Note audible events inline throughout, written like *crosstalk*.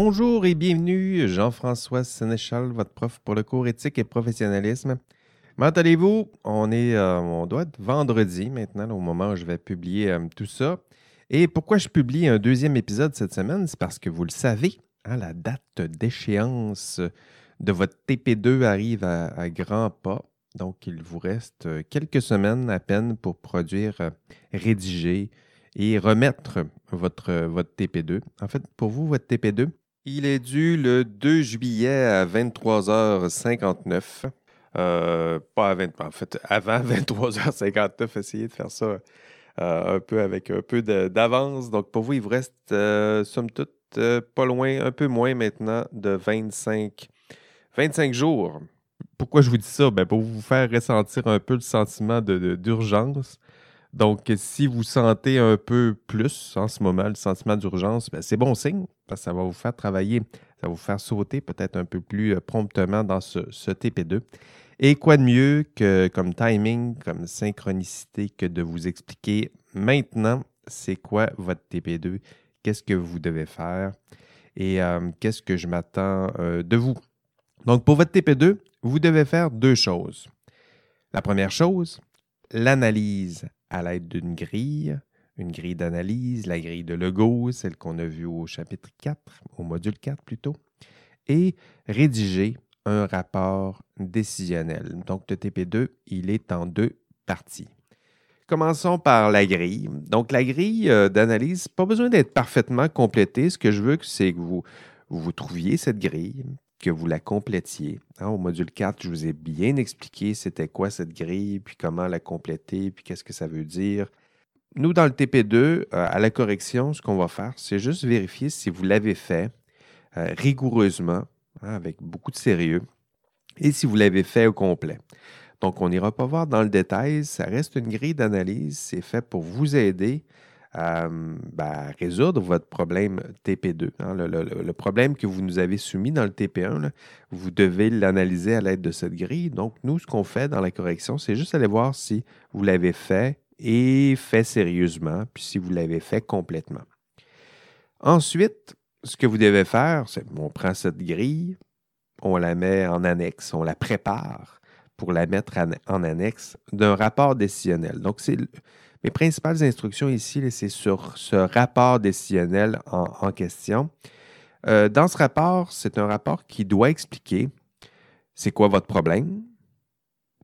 Bonjour et bienvenue, Jean-François Sénéchal, votre prof pour le cours éthique et professionnalisme. Comment allez-vous? On, est, euh, on doit être vendredi maintenant, au moment où je vais publier euh, tout ça. Et pourquoi je publie un deuxième épisode cette semaine? C'est parce que vous le savez, hein, la date d'échéance de votre TP2 arrive à, grands pas. Donc, il vous reste euh, quelques semaines à peine pour produire, rédiger et remettre votre, votre TP2. En fait, pour vous, votre TP2, il est dû le 2 juillet à 23h59. Euh, pas à 20, en fait, avant *laughs* 23h59, essayez de faire ça un peu avec un peu d'avance. Donc, pour vous, il vous reste, somme toute, pas loin, un peu moins maintenant de 25 25 jours. Pourquoi je vous dis ça? Ben, pour vous faire ressentir un peu le sentiment d'urgence. Donc, si vous sentez un peu plus en ce moment le sentiment d'urgence, ben, c'est bon signe parce que ça va vous faire travailler, ça va vous faire sauter peut-être un peu plus euh, promptement dans ce, ce, TP2. Et quoi de mieux que comme timing, comme synchronicité que de vous expliquer maintenant c'est quoi votre TP2, qu'est-ce que vous devez faire et euh, qu'est-ce que je m'attends euh, de vous. Donc, pour votre TP2, vous devez faire deux choses. La première chose, l'analyse à l'aide d'une grille, une grille d'analyse, la grille de Lego, celle qu'on a vue au chapitre 4, au module 4 plutôt, et rédiger un rapport décisionnel. Donc, le TP2, il est en deux parties. Commençons par la grille. Donc, la grille euh, d'analyse, pas besoin d'être parfaitement complétée. Ce que je veux, c'est que vous, vous trouviez cette grille, que vous la complétiez. Hein, au module 4, je vous ai bien expliqué c'était quoi cette grille, puis comment la compléter, puis qu'est-ce que ça veut dire. Nous, dans le TP2, euh, à la correction, ce qu'on va faire, c'est juste vérifier si vous l'avez fait euh, rigoureusement, hein, avec beaucoup de sérieux, et si vous l'avez fait au complet. Donc, on n'ira pas voir dans le détail, ça reste une grille d'analyse, c'est fait pour vous aider ben, résoudre votre problème TP2. Hein. le, problème que vous nous avez soumis dans le TP1, vous devez l'analyser à l'aide de cette grille. Donc, nous, ce qu'on fait dans la correction, c'est juste aller voir si vous l'avez fait et fait sérieusement, puis si vous l'avez fait complètement. Ensuite, ce que vous devez faire, c'est on prend cette grille, on la met en annexe, on la prépare pour la mettre en annexe d'un rapport décisionnel. Donc, c'est mes principales instructions ici, c'est sur ce rapport décisionnel en, question. Euh, dans ce rapport, c'est un rapport qui doit expliquer c'est quoi votre problème,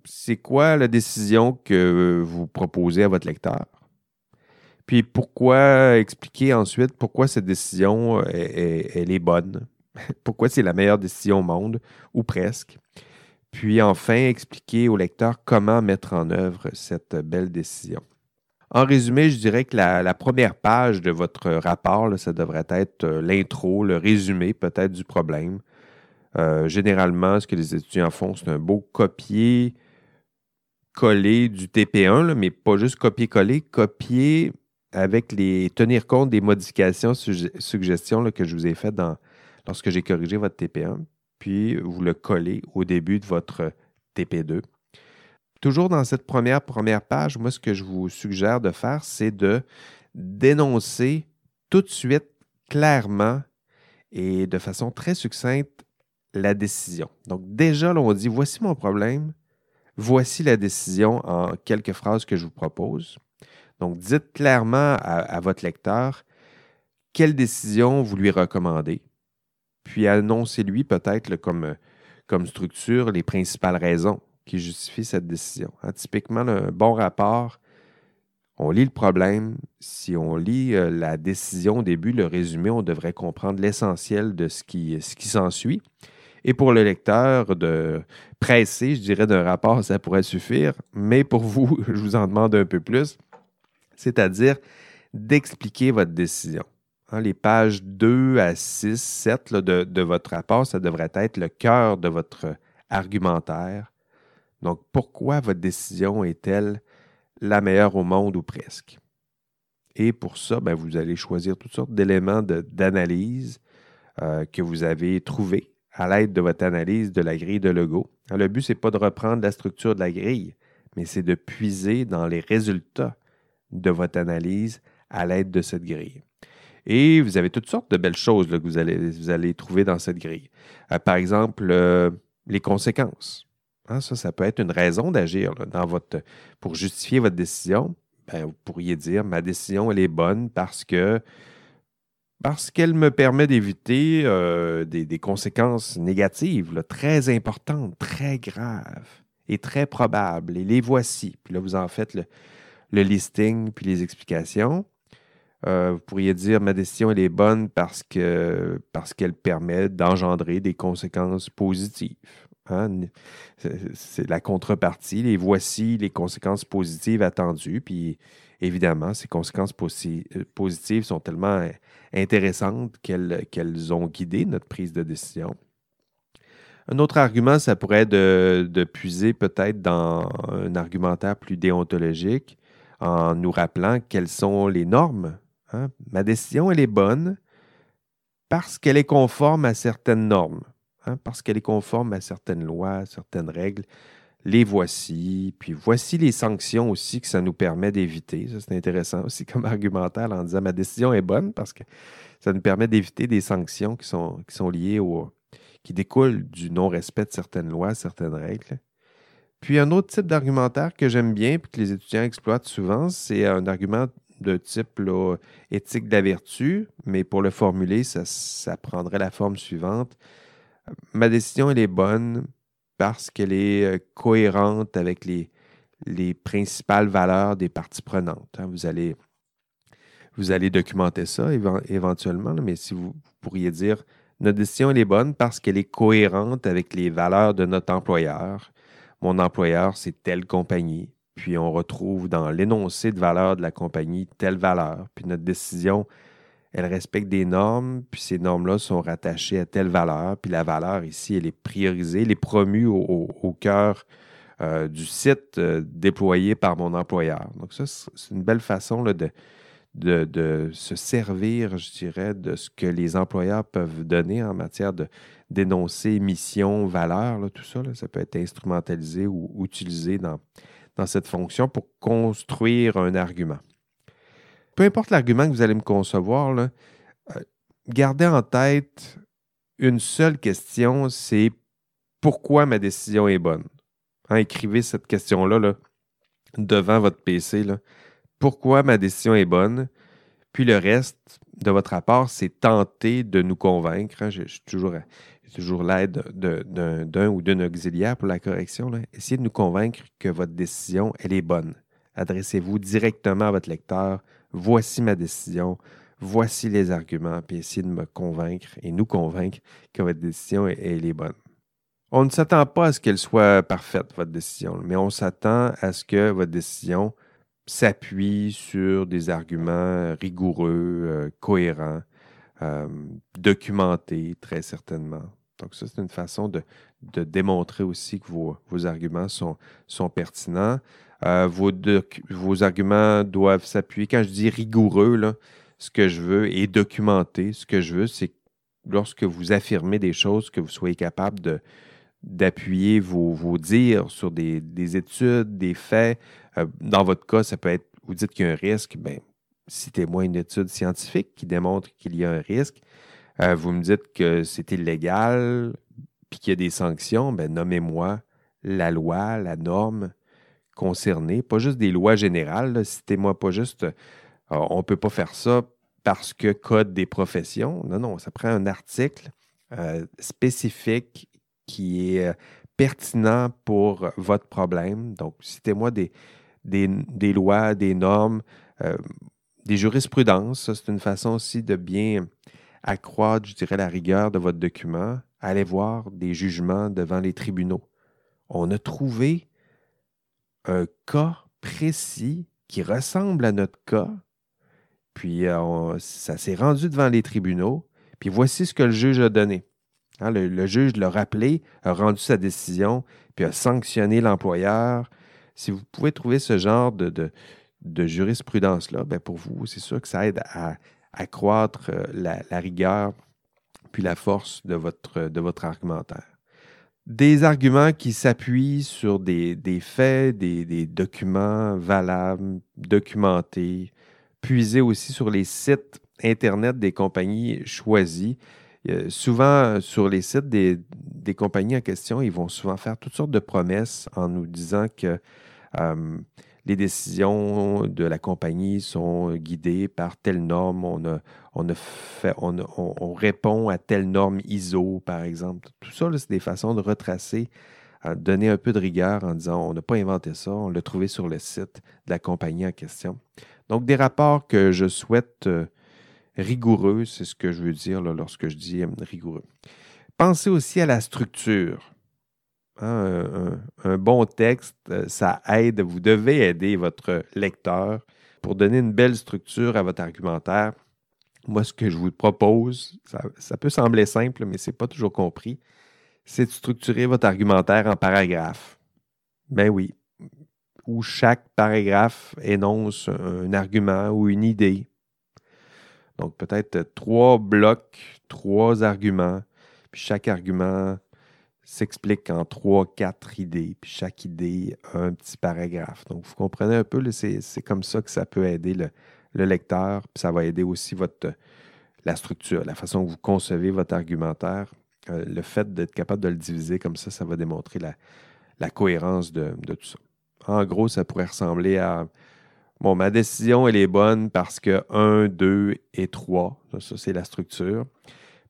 c'est quoi la décision que vous proposez à votre lecteur, puis pourquoi expliquer ensuite pourquoi cette décision est bonne, *laughs* pourquoi c'est la meilleure décision au monde, ou presque. Puis enfin, expliquer au lecteur comment mettre en œuvre cette belle décision. En résumé, je dirais que la, première page de votre rapport, ça devrait être euh, l'intro, le résumé peut-être du problème. Euh, généralement, ce que les étudiants font, c'est un beau copier-coller du TP1, mais pas juste copier-coller, copier avec les tenir compte des modifications, suggestions que je vous ai faites lorsque j'ai corrigé votre TP1, puis vous le collez au début de votre TP2. Toujours dans cette première première page, moi, ce que je vous suggère de faire, c'est de dénoncer tout de suite, clairement et de façon très succincte la décision. Donc déjà, là, on dit, voici mon problème, voici la décision en quelques phrases que je vous propose. Donc dites clairement à, votre lecteur quelle décision vous lui recommandez, puis annoncez-lui peut-être comme, comme structure les principales raisons qui justifie cette décision. Hein, typiquement, un bon rapport, on lit le problème. Si on lit euh, la décision au début, le résumé, on devrait comprendre l'essentiel de ce qui, ce qui s'ensuit. Et pour le lecteur, de presser, je dirais, d'un rapport, ça pourrait suffire. Mais pour vous, *laughs* je vous en demande un peu plus, c'est-à-dire d'expliquer votre décision. Hein, les pages 2 à 6, 7 de, de votre rapport, ça devrait être le cœur de votre argumentaire donc, pourquoi votre décision est-elle la meilleure au monde ou presque? Et pour ça, ben, vous allez choisir toutes sortes d'éléments d'analyse euh, que vous avez trouvés à l'aide de votre analyse de la grille de logo. Le but, ce n'est pas de reprendre la structure de la grille, mais c'est de puiser dans les résultats de votre analyse à l'aide de cette grille. Et vous avez toutes sortes de belles choses que vous allez, vous allez trouver dans cette grille. Euh, par exemple, euh, les conséquences. Hein, ça, ça peut être une raison d'agir dans votre, pour justifier votre décision. Ben, vous pourriez dire, ma décision, elle est bonne parce que parce qu'elle me permet d'éviter euh, des, conséquences négatives très importantes, très graves et très probables. Et les voici. Puis là, vous en faites le, listing puis les explications. Euh, vous pourriez dire ma décision elle est bonne parce que parce qu'elle permet d'engendrer des conséquences positives. Hein. C'est la contrepartie. Les voici les conséquences positives attendues. Puis évidemment, ces conséquences euh, positives sont tellement intéressantes qu'elles ont guidé notre prise de décision. Un autre argument, ça pourrait être de, de puiser peut-être dans un argumentaire plus déontologique en nous rappelant quelles sont les normes Hein? Ma décision, elle est bonne parce qu'elle est conforme à certaines normes, hein? parce qu'elle est conforme à certaines lois, certaines règles. Les voici, puis voici les sanctions aussi que ça nous permet d'éviter. Ça, c'est intéressant aussi comme *laughs* argumentaire en disant ma décision est bonne parce que ça nous permet d'éviter des sanctions qui sont, qui sont liées au, qui découlent du non-respect de certaines lois, certaines règles. Puis un autre type d'argumentaire que j'aime bien et que les étudiants exploitent souvent, c'est un argument de type éthique de la vertu, mais pour le formuler, ça, prendrait la forme suivante. Ma décision, elle est bonne parce qu'elle est euh, cohérente avec les, les principales valeurs des parties prenantes. Hein. Vous, allez, vous allez documenter ça éventuellement, mais si vous, pourriez dire, notre décision, elle est bonne parce qu'elle est cohérente avec les valeurs de notre employeur. Mon employeur, c'est telle compagnie. Puis on retrouve dans l'énoncé de valeur de la compagnie telle valeur. Puis notre décision, elle respecte des normes, puis ces normes-là sont rattachées à telle valeur. Puis la valeur ici, elle est priorisée, elle est promue au, cœur euh, du site euh, déployé par mon employeur. Donc ça, c'est une belle façon de, de, se servir, je dirais, de ce que les employeurs peuvent donner en matière de d'énoncer mission, valeur, tout ça. ça peut être instrumentalisé ou utilisé dans, dans cette fonction pour construire un argument. Peu importe l'argument que vous allez me concevoir, euh, gardez en tête une seule question, c'est pourquoi ma décision est bonne? Hein, écrivez cette question-là devant votre PC. Pourquoi ma décision est bonne? Puis le reste de votre rapport, c'est tenter de nous convaincre. Hein, suis toujours toujours l'aide d'un ou d'une auxiliaire pour la correction. Essayez de nous convaincre que votre décision, elle est bonne. Adressez-vous directement à votre lecteur. Voici ma décision. Voici les arguments. Puis essayez de me convaincre et nous convaincre que votre décision, est bonne. On ne s'attend pas à ce qu'elle soit parfaite, votre décision, mais on s'attend à ce que votre décision s'appuie sur des arguments rigoureux, euh, cohérents, euh, documentés, très certainement. Donc, ça, c'est une façon de, démontrer aussi que vos, arguments sont, sont pertinents. Euh, vos, vos, arguments doivent s'appuyer. Quand je dis rigoureux, là, ce que je veux est documenté. Ce que je veux, c'est lorsque vous affirmez des choses, que vous soyez capable de, d'appuyer vos, vos, dires sur des, études, des faits. Euh, dans votre cas, ça peut être, vous dites qu'il y a un risque, ben, citez-moi une étude scientifique qui démontre qu'il y a un risque. Euh, vous me dites que c'est illégal, puis qu'il y a des sanctions, ben nommez-moi la loi, la norme concernée, pas juste des lois générales. Citez-moi pas juste euh, on ne peut pas faire ça parce que code des professions. Non, non, ça prend un article euh, spécifique qui est pertinent pour votre problème. Donc, citez-moi des, des, lois, des normes, des jurisprudences. c'est une façon aussi de bien accroître, je dirais, la rigueur de votre document, allez voir des jugements devant les tribunaux. On a trouvé un cas précis qui ressemble à notre cas, puis euh, ça s'est rendu devant les tribunaux, puis voici ce que le juge a donné. Hein, le, juge l'a rappelé, a rendu sa décision, puis a sanctionné l'employeur. Si vous pouvez trouver ce genre de, de, jurisprudence-là, ben pour vous, c'est sûr que ça aide à, accroître euh, la, rigueur puis la force de votre, de votre argumentaire. Des arguments qui s'appuient sur des, faits, des, documents valables, documentés, puisés aussi sur les sites Internet des compagnies choisies. souvent, sur les sites des, compagnies en question, ils vont souvent faire toutes sortes de promesses en nous disant que euh, les décisions de la compagnie sont guidées par telle norme. On, répond à telle norme ISO, par exemple. Tout ça, c'est des façons de retracer, à donner un peu de rigueur en disant on n'a pas inventé ça, on l'a trouvé sur le site de la compagnie en question. Donc, des rapports que je souhaite euh, rigoureux, c'est ce que je veux dire lorsque je dis euh, rigoureux. Pensez aussi à la structure. Un, bon texte, euh, ça aide, vous devez aider votre lecteur pour donner une belle structure à votre argumentaire. Moi, ce que je vous propose, ça, peut sembler simple, mais ce n'est pas toujours compris, c'est de structurer votre argumentaire en paragraphes. Ben oui, où chaque paragraphe énonce un argument ou une idée. Donc peut-être trois blocs, trois arguments, puis chaque argument s'explique en trois, quatre idées, puis chaque idée un petit paragraphe. Donc, vous comprenez un peu, c'est comme ça que ça peut aider le, lecteur, puis ça va aider aussi votre, la structure, la façon que vous concevez votre argumentaire. Euh, le fait d'être capable de le diviser comme ça, ça va démontrer la, cohérence de, de, tout ça. En gros, ça pourrait ressembler à Bon, ma décision, elle est bonne parce que 1, 2 et 3, ça, c'est la structure.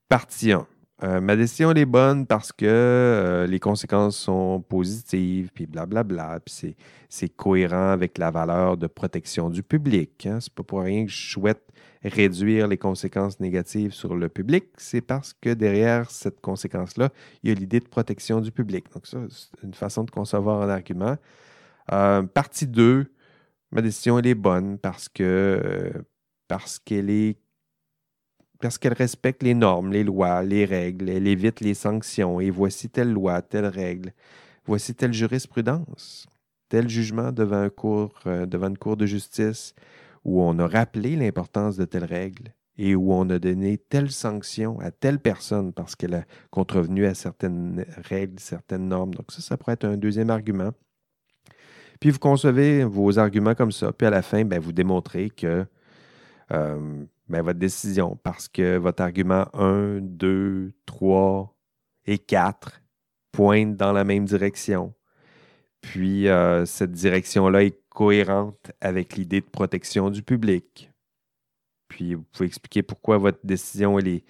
Partie 1. Euh, ma décision est bonne parce que euh, les conséquences sont positives, puis blablabla, puis c'est cohérent avec la valeur de protection du public. Hein. C'est pas pour rien que je souhaite réduire les conséquences négatives sur le public, c'est parce que derrière cette conséquence-là, il y a l'idée de protection du public. Donc ça, c'est une façon de concevoir un argument. Euh, partie 2, ma décision est bonne parce que parce qu'elle est parce qu'elle respecte les normes, les lois, les règles, elle évite les sanctions, et voici telle loi, telle règle, voici telle jurisprudence, tel jugement devant, un cours, euh, devant une cour de justice, où on a rappelé l'importance de telle règle et où on a donné telle sanction à telle personne parce qu'elle a contrevenu à certaines règles, certaines normes. Donc ça, ça pourrait être un deuxième argument. Puis vous concevez vos arguments comme ça, puis à la fin, ben, vous démontrez que euh, ben, votre décision parce que votre argument 1, 2, 3 et 4 pointent dans la même direction. Puis euh, cette direction-là est cohérente avec l'idée de protection du public. Puis vous pouvez expliquer pourquoi votre décision est,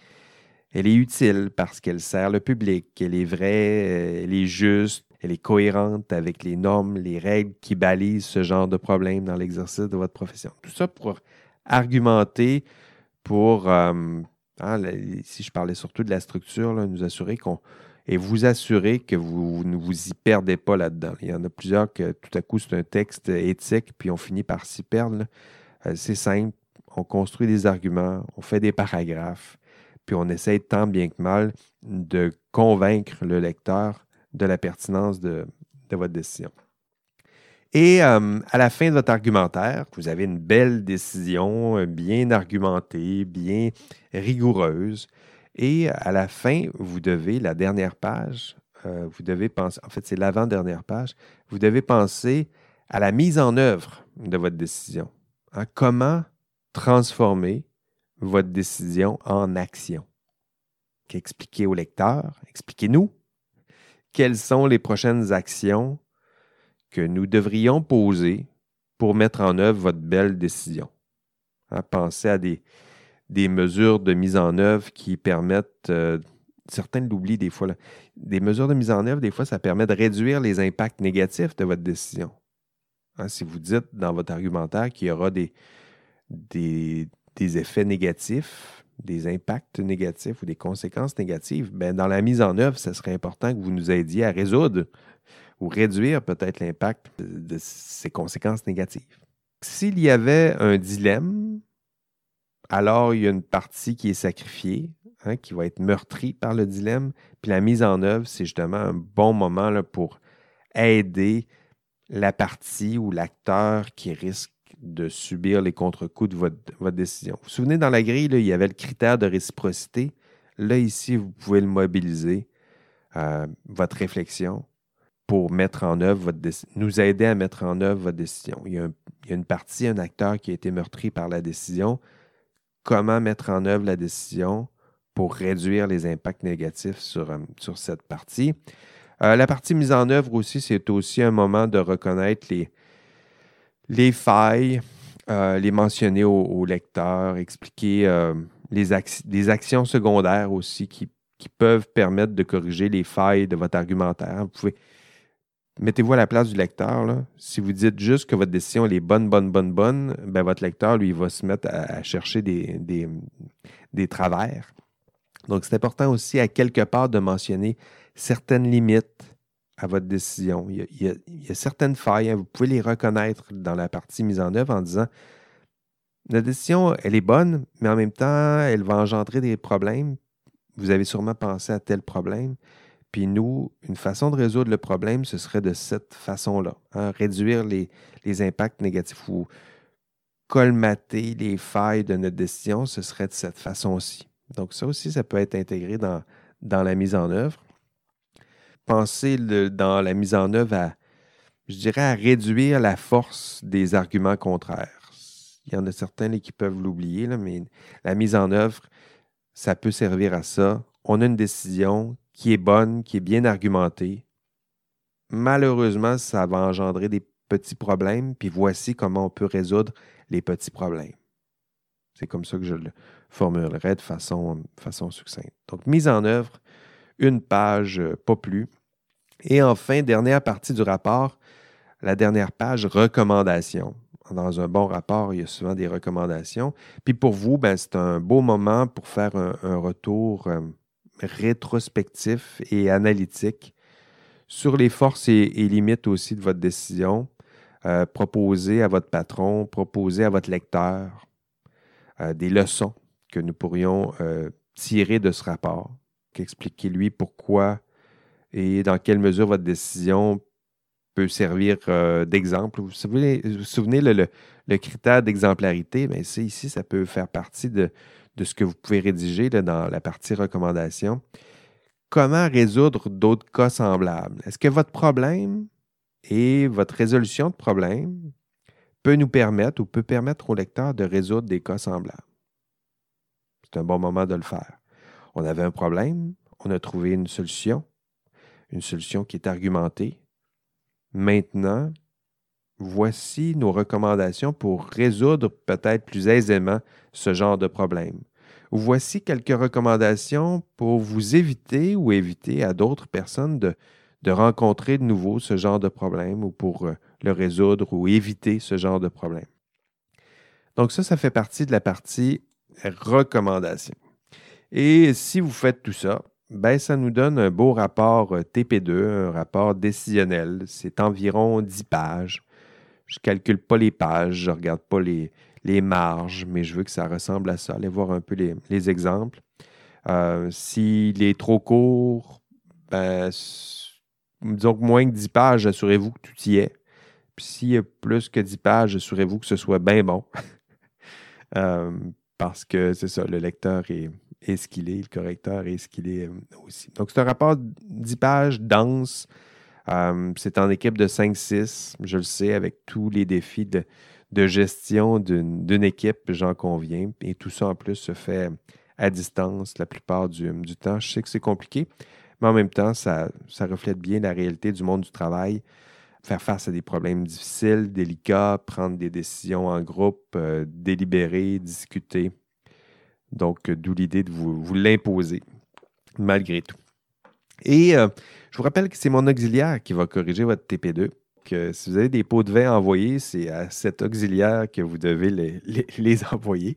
elle est utile parce qu'elle sert le public, elle est vraie, elle est juste, elle est cohérente avec les normes, les règles qui balisent ce genre de problème dans l'exercice de votre profession. Tout ça pour argumenter pour, euh, hein, si je parlais surtout de la structure, nous assurer qu'on et vous assurer que vous ne vous y perdez pas là-dedans. Il y en a plusieurs que tout à coup, c'est un texte éthique, puis on finit par s'y perdre. Euh, c'est simple, on construit des arguments, on fait des paragraphes, puis on essaie tant bien que mal de convaincre le lecteur de la pertinence de votre décision. Et euh, à la fin de votre argumentaire, vous avez une belle décision, euh, bien argumentée, bien rigoureuse. Et à la fin, vous devez, la dernière page, euh, vous devez penser, en fait, c'est l'avant-dernière page, vous devez penser à la mise en œuvre de votre décision. Hein, comment transformer votre décision en action? Expliquez au lecteur, expliquez-nous quelles sont les prochaines actions que nous devrions poser pour mettre en œuvre votre belle décision. Hein, pensez à des, mesures de mise en œuvre qui permettent, euh, certains l'oublient des fois, des mesures de mise en œuvre, des fois, ça permet de réduire les impacts négatifs de votre décision. Hein, si vous dites dans votre argumentaire qu'il y aura des, des, effets négatifs, des impacts négatifs ou des conséquences négatives, ben dans la mise en œuvre, ce serait important que vous nous aidiez à résoudre ou réduire peut-être l'impact de ces conséquences négatives. S'il y avait un dilemme, alors il y a une partie qui est sacrifiée, hein, qui va être meurtrie par le dilemme, puis la mise en œuvre, c'est justement un bon moment là, pour aider la partie ou l'acteur qui risque de subir les contre-coups de votre, décision. Vous vous souvenez, dans la grille, il y avait le critère de réciprocité. Là, ici, vous pouvez le mobiliser, euh, votre réflexion, pour mettre en œuvre votre nous aider à mettre en œuvre votre décision. Il y, a une partie, un acteur qui a été meurtri par la décision. comment mettre en œuvre la décision pour réduire les impacts négatifs sur, euh, sur cette partie? Euh, la partie mise en œuvre aussi, c'est aussi un moment de reconnaître les, les failles, euh, les mentionner au, lecteur, expliquer les, les, actions secondaires aussi qui, qui, peuvent permettre de corriger les failles de votre argumentaire. Vous pouvez mettez-vous à la place du lecteur. Si vous dites juste que votre décision est bonne, bonne, bonne, bonne, ben votre lecteur, lui, va se mettre à, chercher des, des, des, travers. Donc, c'est important aussi à quelque part de mentionner certaines limites à votre décision. Il y a, certaines failles, hein. vous pouvez les reconnaître dans la partie mise en œuvre en disant la décision, elle est bonne, mais en même temps, elle va engendrer des problèmes. Vous avez sûrement pensé à tel problème. Puis nous, une façon de résoudre le problème, ce serait de cette façon-là. Hein, réduire les, impacts négatifs ou colmater les failles de notre décision, ce serait de cette façon-ci. Donc ça aussi, ça peut être intégré dans, dans la mise en œuvre. Pensez dans la mise en œuvre à, je dirais, à réduire la force des arguments contraires. Il y en a certains qui peuvent l'oublier, mais la mise en œuvre, ça peut servir à ça. On a une décision qui est bonne, qui est bien argumentée. Malheureusement, ça va engendrer des petits problèmes, puis voici comment on peut résoudre les petits problèmes. C'est comme ça que je le formulerai de façon, façon succincte. Donc, mise en œuvre, une page, euh, pas plus. Et enfin, dernière partie du rapport, la dernière page, recommandations. Dans un bon rapport, il y a souvent des recommandations. Puis pour vous, ben, c'est un beau moment pour faire un, retour euh, rétrospectif et analytique sur les forces et, limites aussi de votre décision. Euh, proposer à votre patron, proposer à votre lecteur euh, des leçons que nous pourrions euh, tirer de ce rapport, qu'expliquer-lui pourquoi et dans quelle mesure votre décision peut servir d'exemple. Vous vous souvenez, le, le, critère d'exemplarité, mais ben, ici, ça peut faire partie de, de ce que vous pouvez rédiger dans la partie recommandations. Comment résoudre d'autres cas semblables? Est-ce que votre problème et votre résolution de problème peut nous permettre ou peut permettre au lecteur de résoudre des cas semblables? C'est un bon moment de le faire. On avait un problème, on a trouvé une solution, une solution qui est argumentée. Maintenant, voici nos recommandations pour résoudre peut-être plus aisément ce genre de problème. Voici quelques recommandations pour vous éviter ou éviter à d'autres personnes de, rencontrer de nouveau ce genre de problème ou pour euh, le résoudre ou éviter ce genre de problème. Donc ça, ça fait partie de la partie recommandations. Et si vous faites tout ça, ben, ça nous donne un beau rapport euh, TP2, un rapport décisionnel. C'est environ 10 pages. Je calcule pas les pages, je regarde pas les, marges, mais je veux que ça ressemble à ça. Allez voir un peu les, exemples. Euh, s'il est trop court, ben, disons que moins que 10 pages, assurez-vous que tout y est. Puis s'il y a plus que 10 pages, assurez-vous que ce soit bien bon. *laughs* Euh, parce que c'est ça, le lecteur est, ce qu'il est, le correcteur est ce qu'il est euh, aussi. Donc, c'est un rapport 10 pages dense euh, c'est en équipe de 5-6, je le sais, avec tous les défis de, gestion d'une équipe, j'en conviens. Et tout ça, en plus, se fait à distance la plupart du, temps. Je sais que c'est compliqué, mais en même temps, ça, reflète bien la réalité du monde du travail. Faire face à des problèmes difficiles, délicats, prendre des décisions en groupe, euh, délibérer, discuter. Donc, d'où l'idée de vous l'imposer, malgré tout. Et euh, je vous rappelle que c'est mon auxiliaire qui va corriger votre TP2. Que si vous avez des pots de vin envoyés, c'est à cet auxiliaire que vous devez les, *laughs* envoyer.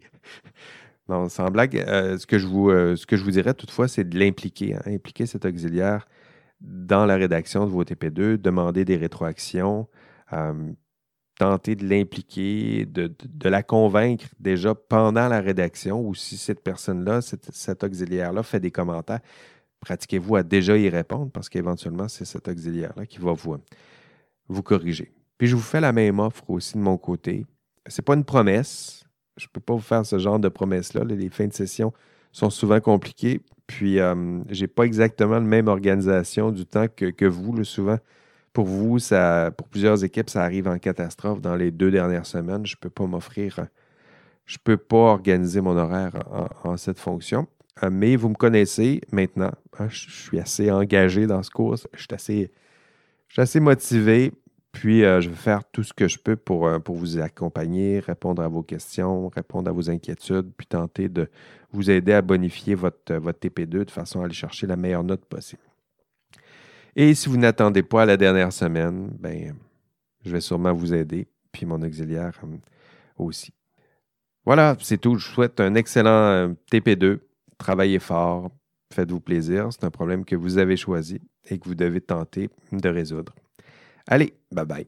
Non, sans blague, euh, ce, que je vous, euh, ce que je vous dirais toutefois, c'est de l'impliquer. Hein. impliquer cet auxiliaire dans la rédaction de vos TP2, demander des rétroactions, tenter de l'impliquer, de, la convaincre déjà pendant la rédaction ou si cette personne-là, cet auxiliaire-là fait des commentaires, pratiquez-vous à déjà y répondre parce qu'éventuellement, c'est cet auxiliaire-là qui va vous, vous corriger. Puis je vous fais la même offre aussi de mon côté. Ce n'est pas une promesse. Je ne peux pas vous faire ce genre de promesse-là. Les fins de session sont souvent compliquées. Puis, euh, je n'ai pas exactement la même organisation du temps que, vous. souvent, pour vous, ça, pour plusieurs équipes, ça arrive en catastrophe dans les deux dernières semaines. Je ne peux pas m'offrir je ne peux pas organiser mon horaire en, cette fonction. Euh, mais vous me connaissez maintenant. Hein, je suis assez engagé dans ce cours. Je suis assez, motivé. Puis, euh, je vais faire tout ce que je peux pour, pour vous accompagner, répondre à vos questions, répondre à vos inquiétudes, puis tenter de vous aider à bonifier votre, votre TP2 de façon à aller chercher la meilleure note possible. Et si vous n'attendez pas à la dernière semaine, ben, je vais sûrement vous aider, puis mon auxiliaire euh, aussi. Voilà, c'est tout. Je vous souhaite un excellent euh, TP2. Travaillez fort, faites-vous plaisir. C'est un problème que vous avez choisi et que vous devez tenter de résoudre. Allez, bye bye.